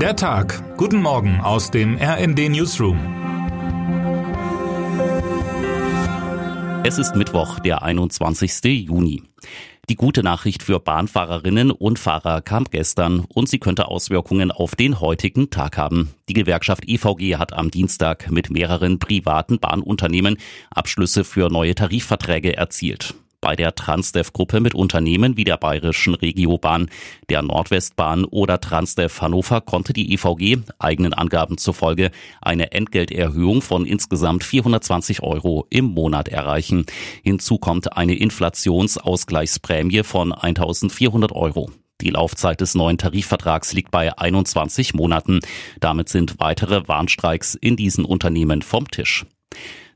Der Tag. Guten Morgen aus dem RND Newsroom. Es ist Mittwoch, der 21. Juni. Die gute Nachricht für Bahnfahrerinnen und Fahrer kam gestern und sie könnte Auswirkungen auf den heutigen Tag haben. Die Gewerkschaft EVG hat am Dienstag mit mehreren privaten Bahnunternehmen Abschlüsse für neue Tarifverträge erzielt bei der Transdev-Gruppe mit Unternehmen wie der Bayerischen Regiobahn, der Nordwestbahn oder Transdev Hannover konnte die EVG eigenen Angaben zufolge eine Entgelterhöhung von insgesamt 420 Euro im Monat erreichen. Hinzu kommt eine Inflationsausgleichsprämie von 1400 Euro. Die Laufzeit des neuen Tarifvertrags liegt bei 21 Monaten. Damit sind weitere Warnstreiks in diesen Unternehmen vom Tisch.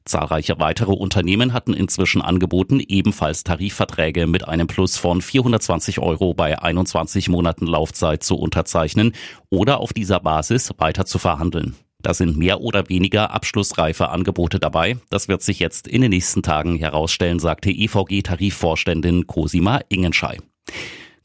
Zahlreiche weitere Unternehmen hatten inzwischen angeboten, ebenfalls Tarifverträge mit einem Plus von 420 Euro bei 21 Monaten Laufzeit zu unterzeichnen oder auf dieser Basis weiter zu verhandeln. Da sind mehr oder weniger abschlussreife Angebote dabei. Das wird sich jetzt in den nächsten Tagen herausstellen, sagte EVG-Tarifvorständin Cosima Ingenschei.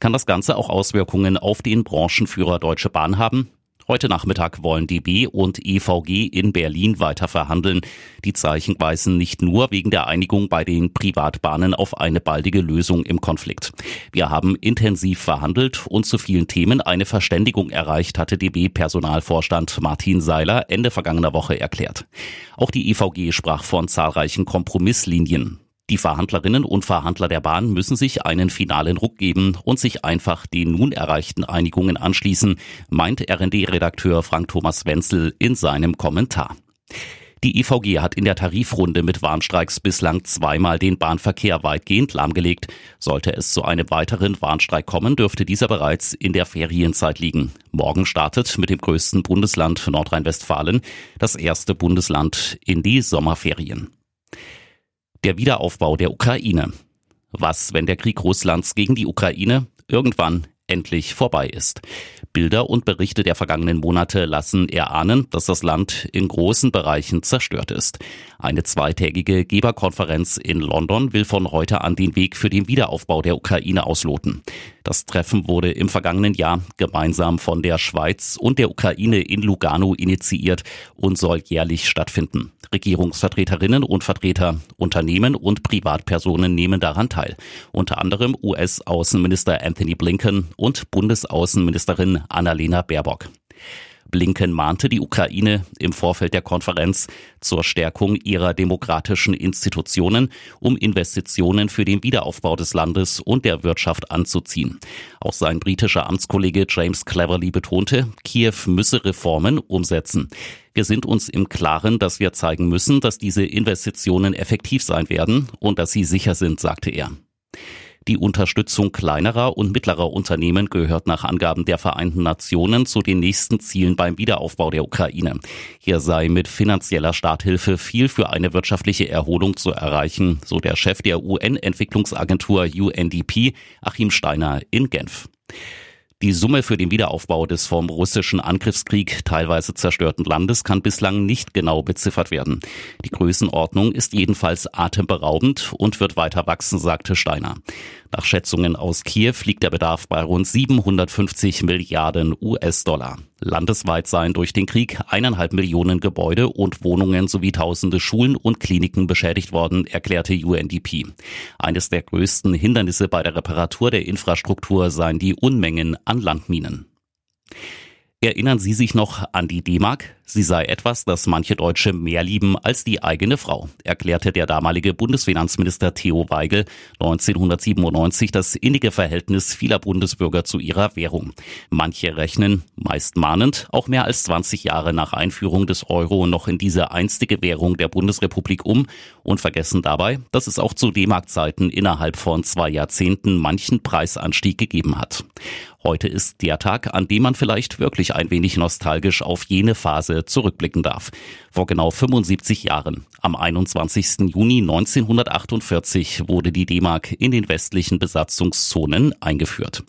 Kann das Ganze auch Auswirkungen auf den Branchenführer Deutsche Bahn haben? Heute Nachmittag wollen DB und EVG in Berlin weiter verhandeln. Die Zeichen weisen nicht nur wegen der Einigung bei den Privatbahnen auf eine baldige Lösung im Konflikt. Wir haben intensiv verhandelt und zu vielen Themen eine Verständigung erreicht, hatte DB-Personalvorstand Martin Seiler Ende vergangener Woche erklärt. Auch die EVG sprach von zahlreichen Kompromisslinien. Die Verhandlerinnen und Verhandler der Bahn müssen sich einen finalen Ruck geben und sich einfach den nun erreichten Einigungen anschließen, meint RD-Redakteur Frank Thomas Wenzel in seinem Kommentar. Die EVG hat in der Tarifrunde mit Warnstreiks bislang zweimal den Bahnverkehr weitgehend lahmgelegt. Sollte es zu einem weiteren Warnstreik kommen, dürfte dieser bereits in der Ferienzeit liegen. Morgen startet mit dem größten Bundesland Nordrhein-Westfalen das erste Bundesland in die Sommerferien der Wiederaufbau der Ukraine. Was, wenn der Krieg Russlands gegen die Ukraine irgendwann endlich vorbei ist. Bilder und Berichte der vergangenen Monate lassen erahnen, dass das Land in großen Bereichen zerstört ist. Eine zweitägige Geberkonferenz in London will von heute an den Weg für den Wiederaufbau der Ukraine ausloten. Das Treffen wurde im vergangenen Jahr gemeinsam von der Schweiz und der Ukraine in Lugano initiiert und soll jährlich stattfinden. Regierungsvertreterinnen und Vertreter, Unternehmen und Privatpersonen nehmen daran teil. Unter anderem US-Außenminister Anthony Blinken und Bundesaußenministerin Annalena Baerbock. Blinken mahnte die Ukraine im Vorfeld der Konferenz zur Stärkung ihrer demokratischen Institutionen, um Investitionen für den Wiederaufbau des Landes und der Wirtschaft anzuziehen. Auch sein britischer Amtskollege James Cleverly betonte, Kiew müsse Reformen umsetzen. Wir sind uns im Klaren, dass wir zeigen müssen, dass diese Investitionen effektiv sein werden und dass sie sicher sind, sagte er. Die Unterstützung kleinerer und mittlerer Unternehmen gehört nach Angaben der Vereinten Nationen zu den nächsten Zielen beim Wiederaufbau der Ukraine. Hier sei mit finanzieller Starthilfe viel für eine wirtschaftliche Erholung zu erreichen, so der Chef der UN-Entwicklungsagentur UNDP, Achim Steiner in Genf. Die Summe für den Wiederaufbau des vom russischen Angriffskrieg teilweise zerstörten Landes kann bislang nicht genau beziffert werden. Die Größenordnung ist jedenfalls atemberaubend und wird weiter wachsen, sagte Steiner. Nach Schätzungen aus Kiew liegt der Bedarf bei rund 750 Milliarden US-Dollar. Landesweit seien durch den Krieg eineinhalb Millionen Gebäude und Wohnungen sowie tausende Schulen und Kliniken beschädigt worden, erklärte UNDP. Eines der größten Hindernisse bei der Reparatur der Infrastruktur seien die Unmengen an Landminen. Erinnern Sie sich noch an die D-Mark? Sie sei etwas, das manche Deutsche mehr lieben als die eigene Frau, erklärte der damalige Bundesfinanzminister Theo Weigel 1997 das innige Verhältnis vieler Bundesbürger zu ihrer Währung. Manche rechnen, meist mahnend, auch mehr als 20 Jahre nach Einführung des Euro noch in diese einstige Währung der Bundesrepublik um und vergessen dabei, dass es auch zu D-Mark-Zeiten innerhalb von zwei Jahrzehnten manchen Preisanstieg gegeben hat. Heute ist der Tag, an dem man vielleicht wirklich ein wenig nostalgisch auf jene Phase zurückblicken darf. Vor genau 75 Jahren, am 21. Juni 1948, wurde die D-Mark in den westlichen Besatzungszonen eingeführt.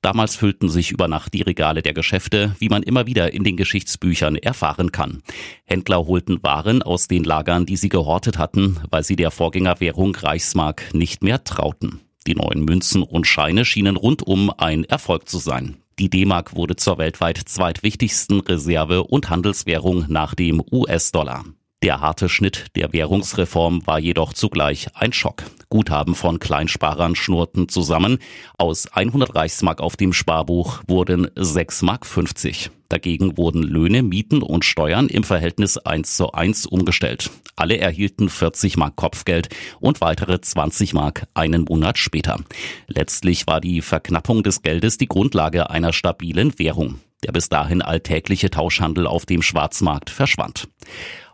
Damals füllten sich über Nacht die Regale der Geschäfte, wie man immer wieder in den Geschichtsbüchern erfahren kann. Händler holten Waren aus den Lagern, die sie gehortet hatten, weil sie der Vorgängerwährung Reichsmark nicht mehr trauten. Die neuen Münzen und Scheine schienen rundum ein Erfolg zu sein. Die D-Mark wurde zur weltweit zweitwichtigsten Reserve- und Handelswährung nach dem US-Dollar. Der harte Schnitt der Währungsreform war jedoch zugleich ein Schock. Guthaben von Kleinsparern schnurrten zusammen. Aus 100 Reichsmark auf dem Sparbuch wurden 6 Mark 50. Dagegen wurden Löhne, Mieten und Steuern im Verhältnis 1 zu 1 umgestellt. Alle erhielten 40 Mark Kopfgeld und weitere 20 Mark einen Monat später. Letztlich war die Verknappung des Geldes die Grundlage einer stabilen Währung. Der bis dahin alltägliche Tauschhandel auf dem Schwarzmarkt verschwand.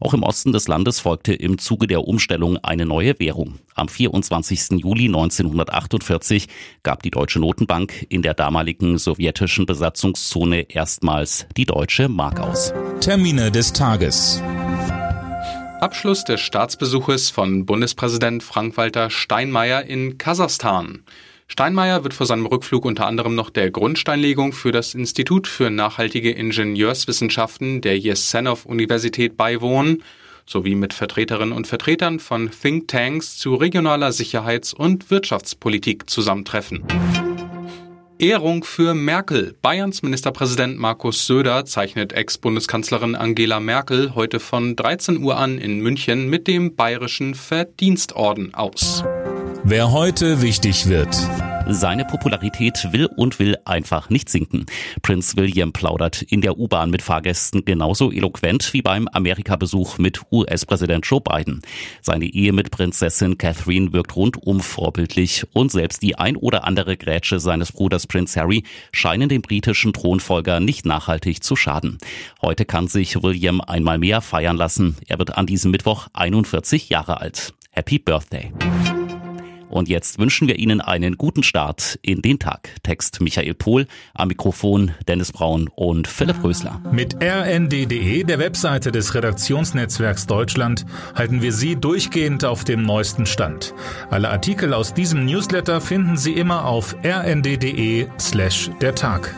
Auch im Osten des Landes folgte im Zuge der Umstellung eine neue Währung. Am 24. Juli 1948 gab die Deutsche Notenbank in der damaligen sowjetischen Besatzungszone erstmals die deutsche Mark aus. Termine des Tages. Abschluss des Staatsbesuches von Bundespräsident Frank-Walter Steinmeier in Kasachstan. Steinmeier wird vor seinem Rückflug unter anderem noch der Grundsteinlegung für das Institut für nachhaltige Ingenieurswissenschaften der Jesenov-Universität beiwohnen, sowie mit Vertreterinnen und Vertretern von Thinktanks zu regionaler Sicherheits- und Wirtschaftspolitik zusammentreffen. Ehrung für Merkel. Bayerns Ministerpräsident Markus Söder zeichnet Ex-Bundeskanzlerin Angela Merkel heute von 13 Uhr an in München mit dem Bayerischen Verdienstorden aus. Wer heute wichtig wird. Seine Popularität will und will einfach nicht sinken. Prinz William plaudert in der U-Bahn mit Fahrgästen genauso eloquent wie beim Amerika-Besuch mit US-Präsident Joe Biden. Seine Ehe mit Prinzessin Catherine wirkt rundum vorbildlich und selbst die ein oder andere Grätsche seines Bruders Prinz Harry scheinen dem britischen Thronfolger nicht nachhaltig zu schaden. Heute kann sich William einmal mehr feiern lassen. Er wird an diesem Mittwoch 41 Jahre alt. Happy Birthday. Und jetzt wünschen wir Ihnen einen guten Start in den Tag. Text Michael Pohl, am Mikrofon Dennis Braun und Philipp Rösler. Mit rnd.de, der Webseite des Redaktionsnetzwerks Deutschland, halten wir Sie durchgehend auf dem neuesten Stand. Alle Artikel aus diesem Newsletter finden Sie immer auf rnd.de slash der Tag.